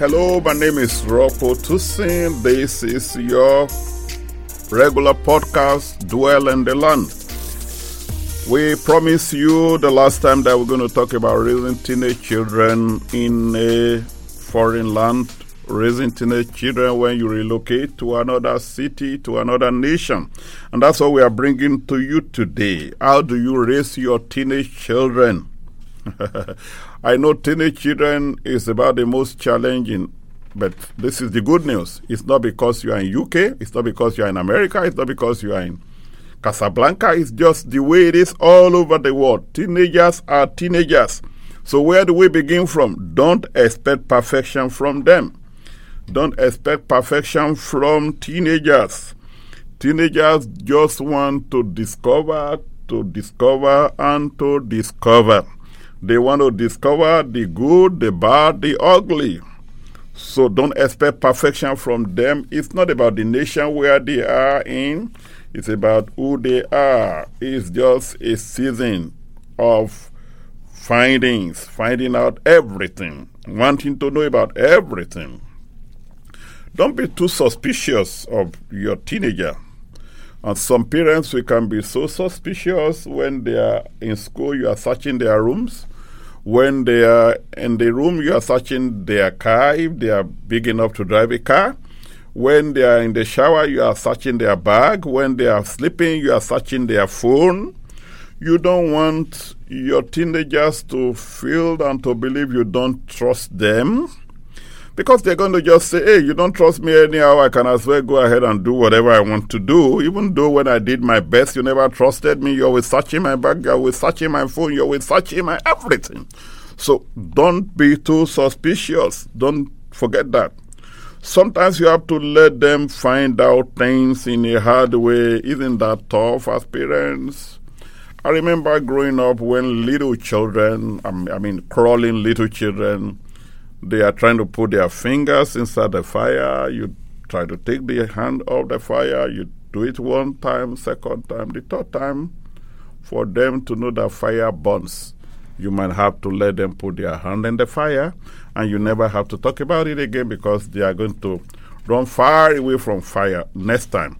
Hello, my name is Rocco Toussaint. This is your regular podcast, Dwell in the Land. We promised you the last time that we're going to talk about raising teenage children in a foreign land, raising teenage children when you relocate to another city, to another nation. And that's what we are bringing to you today. How do you raise your teenage children? I know teenage children is about the most challenging, but this is the good news. It's not because you are in UK, it's not because you are in America, it's not because you are in Casablanca. It's just the way it is all over the world. Teenagers are teenagers. So where do we begin from? Don't expect perfection from them. Don't expect perfection from teenagers. Teenagers just want to discover, to discover, and to discover. They want to discover the good, the bad, the ugly. So don't expect perfection from them. It's not about the nation where they are in, it's about who they are. It's just a season of findings, finding out everything, wanting to know about everything. Don't be too suspicious of your teenager. And some parents, we can be so suspicious when they are in school, you are searching their rooms. When they are in the room, you are searching their car if they are big enough to drive a car. When they are in the shower, you are searching their bag. When they are sleeping, you are searching their phone. You don't want your teenagers to feel and to believe you don't trust them because they're going to just say, hey, you don't trust me anyhow, I can as well go ahead and do whatever I want to do. Even though when I did my best, you never trusted me, you're always searching my bag, you're always searching my phone, you're always searching my everything. So don't be too suspicious. Don't forget that. Sometimes you have to let them find out things in a hard way. Isn't that tough as parents? I remember growing up when little children, I mean, crawling little children, they are trying to put their fingers inside the fire. You try to take the hand off the fire. You do it one time, second time, the third time. For them to know that fire burns, you might have to let them put their hand in the fire, and you never have to talk about it again because they are going to run far away from fire next time.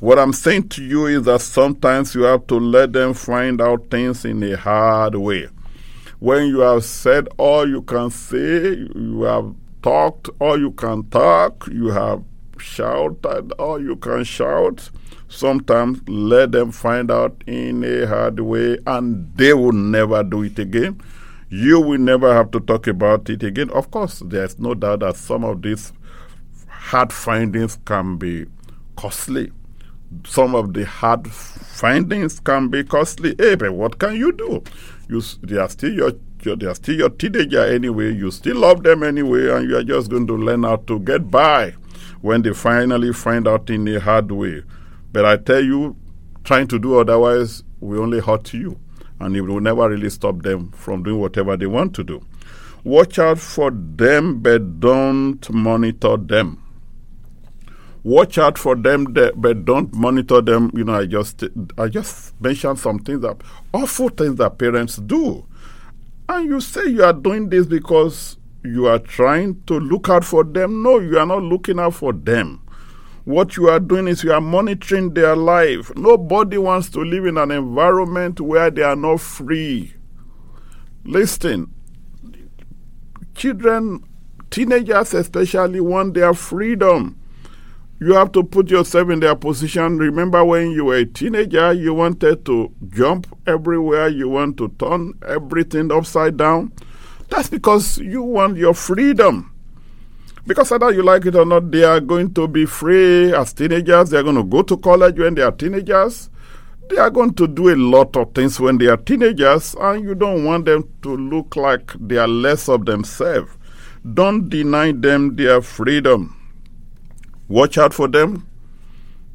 What I'm saying to you is that sometimes you have to let them find out things in a hard way when you have said all you can say, you have talked all you can talk, you have shouted all you can shout, sometimes let them find out in a hard way and they will never do it again. You will never have to talk about it again. Of course, there's no doubt that some of these hard findings can be costly. Some of the hard findings can be costly. Hey, but what can you do? you they are still your, your they are still your teenager anyway. You still love them anyway, and you are just going to learn how to get by when they finally find out in a hard way. But I tell you, trying to do otherwise will only hurt you, and it will never really stop them from doing whatever they want to do. Watch out for them, but don't monitor them watch out for them, but don't monitor them. You know, I just I just mentioned some things that awful things that parents do, and you say you are doing this because you are trying to look out for them. No, you are not looking out for them. What you are doing is you are monitoring their life. Nobody wants to live in an environment where they are not free. Listen, children, teenagers especially, want their freedom. You have to put yourself in their position. Remember when you were a teenager, you wanted to jump everywhere, you want to turn everything upside down. That's because you want your freedom. Because whether you like it or not, they are going to be free as teenagers. They are going to go to college when they are teenagers. They are going to do a lot of things when they are teenagers, and you don't want them to look like they are less of themselves. Don't deny them their freedom. Watch out for them,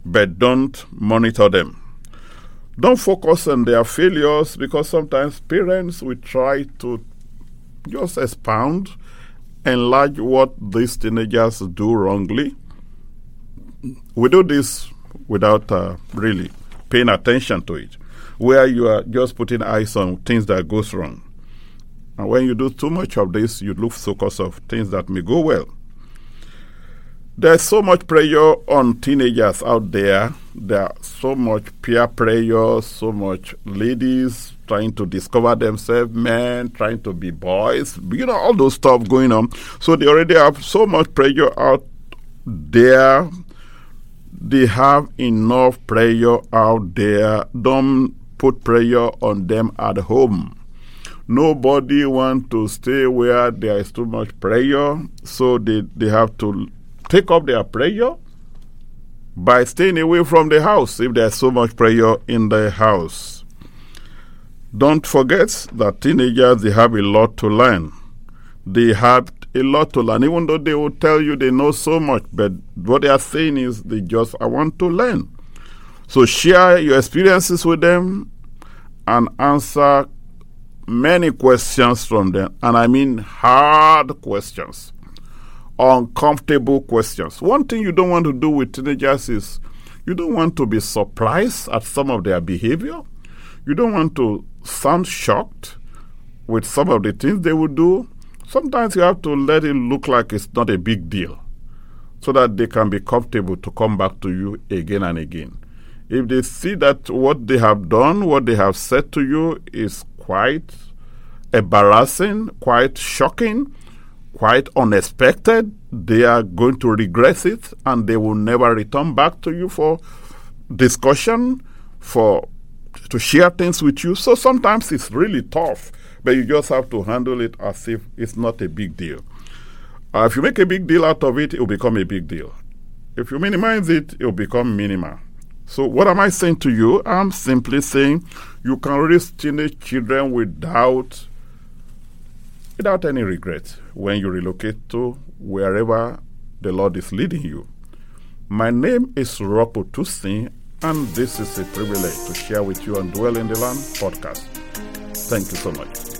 but don't monitor them. Don't focus on their failures because sometimes parents will try to just expound, enlarge what these teenagers do wrongly. We do this without uh, really paying attention to it, where you are just putting eyes on things that goes wrong. And when you do too much of this, you lose focus of things that may go well. There's so much pressure on teenagers out there. There's so much peer pressure, so much ladies trying to discover themselves, men trying to be boys, you know, all those stuff going on. So they already have so much pressure out there. They have enough pressure out there. Don't put pressure on them at home. Nobody want to stay where there is too much pressure, so they, they have to take up their prayer by staying away from the house if there's so much prayer in the house. Don't forget that teenagers they have a lot to learn. They have a lot to learn, even though they will tell you they know so much, but what they are saying is they just I want to learn. So share your experiences with them and answer many questions from them, and I mean hard questions uncomfortable questions. One thing you don't want to do with teenagers is you don't want to be surprised at some of their behavior. You don't want to sound shocked with some of the things they will do. Sometimes you have to let it look like it's not a big deal so that they can be comfortable to come back to you again and again. If they see that what they have done, what they have said to you is quite embarrassing, quite shocking, quite unexpected. They are going to regress it and they will never return back to you for discussion, for to share things with you. So sometimes it's really tough, but you just have to handle it as if it's not a big deal. Uh, if you make a big deal out of it, it will become a big deal. If you minimize it, it will become minimal. So, what am I saying to you? I'm simply saying you can raise teenage children without without any regret when you relocate to wherever the Lord is leading you. My name is Ropo Tusin, and this is a privilege to share with you on Dwell in the Land podcast. Thank you so much.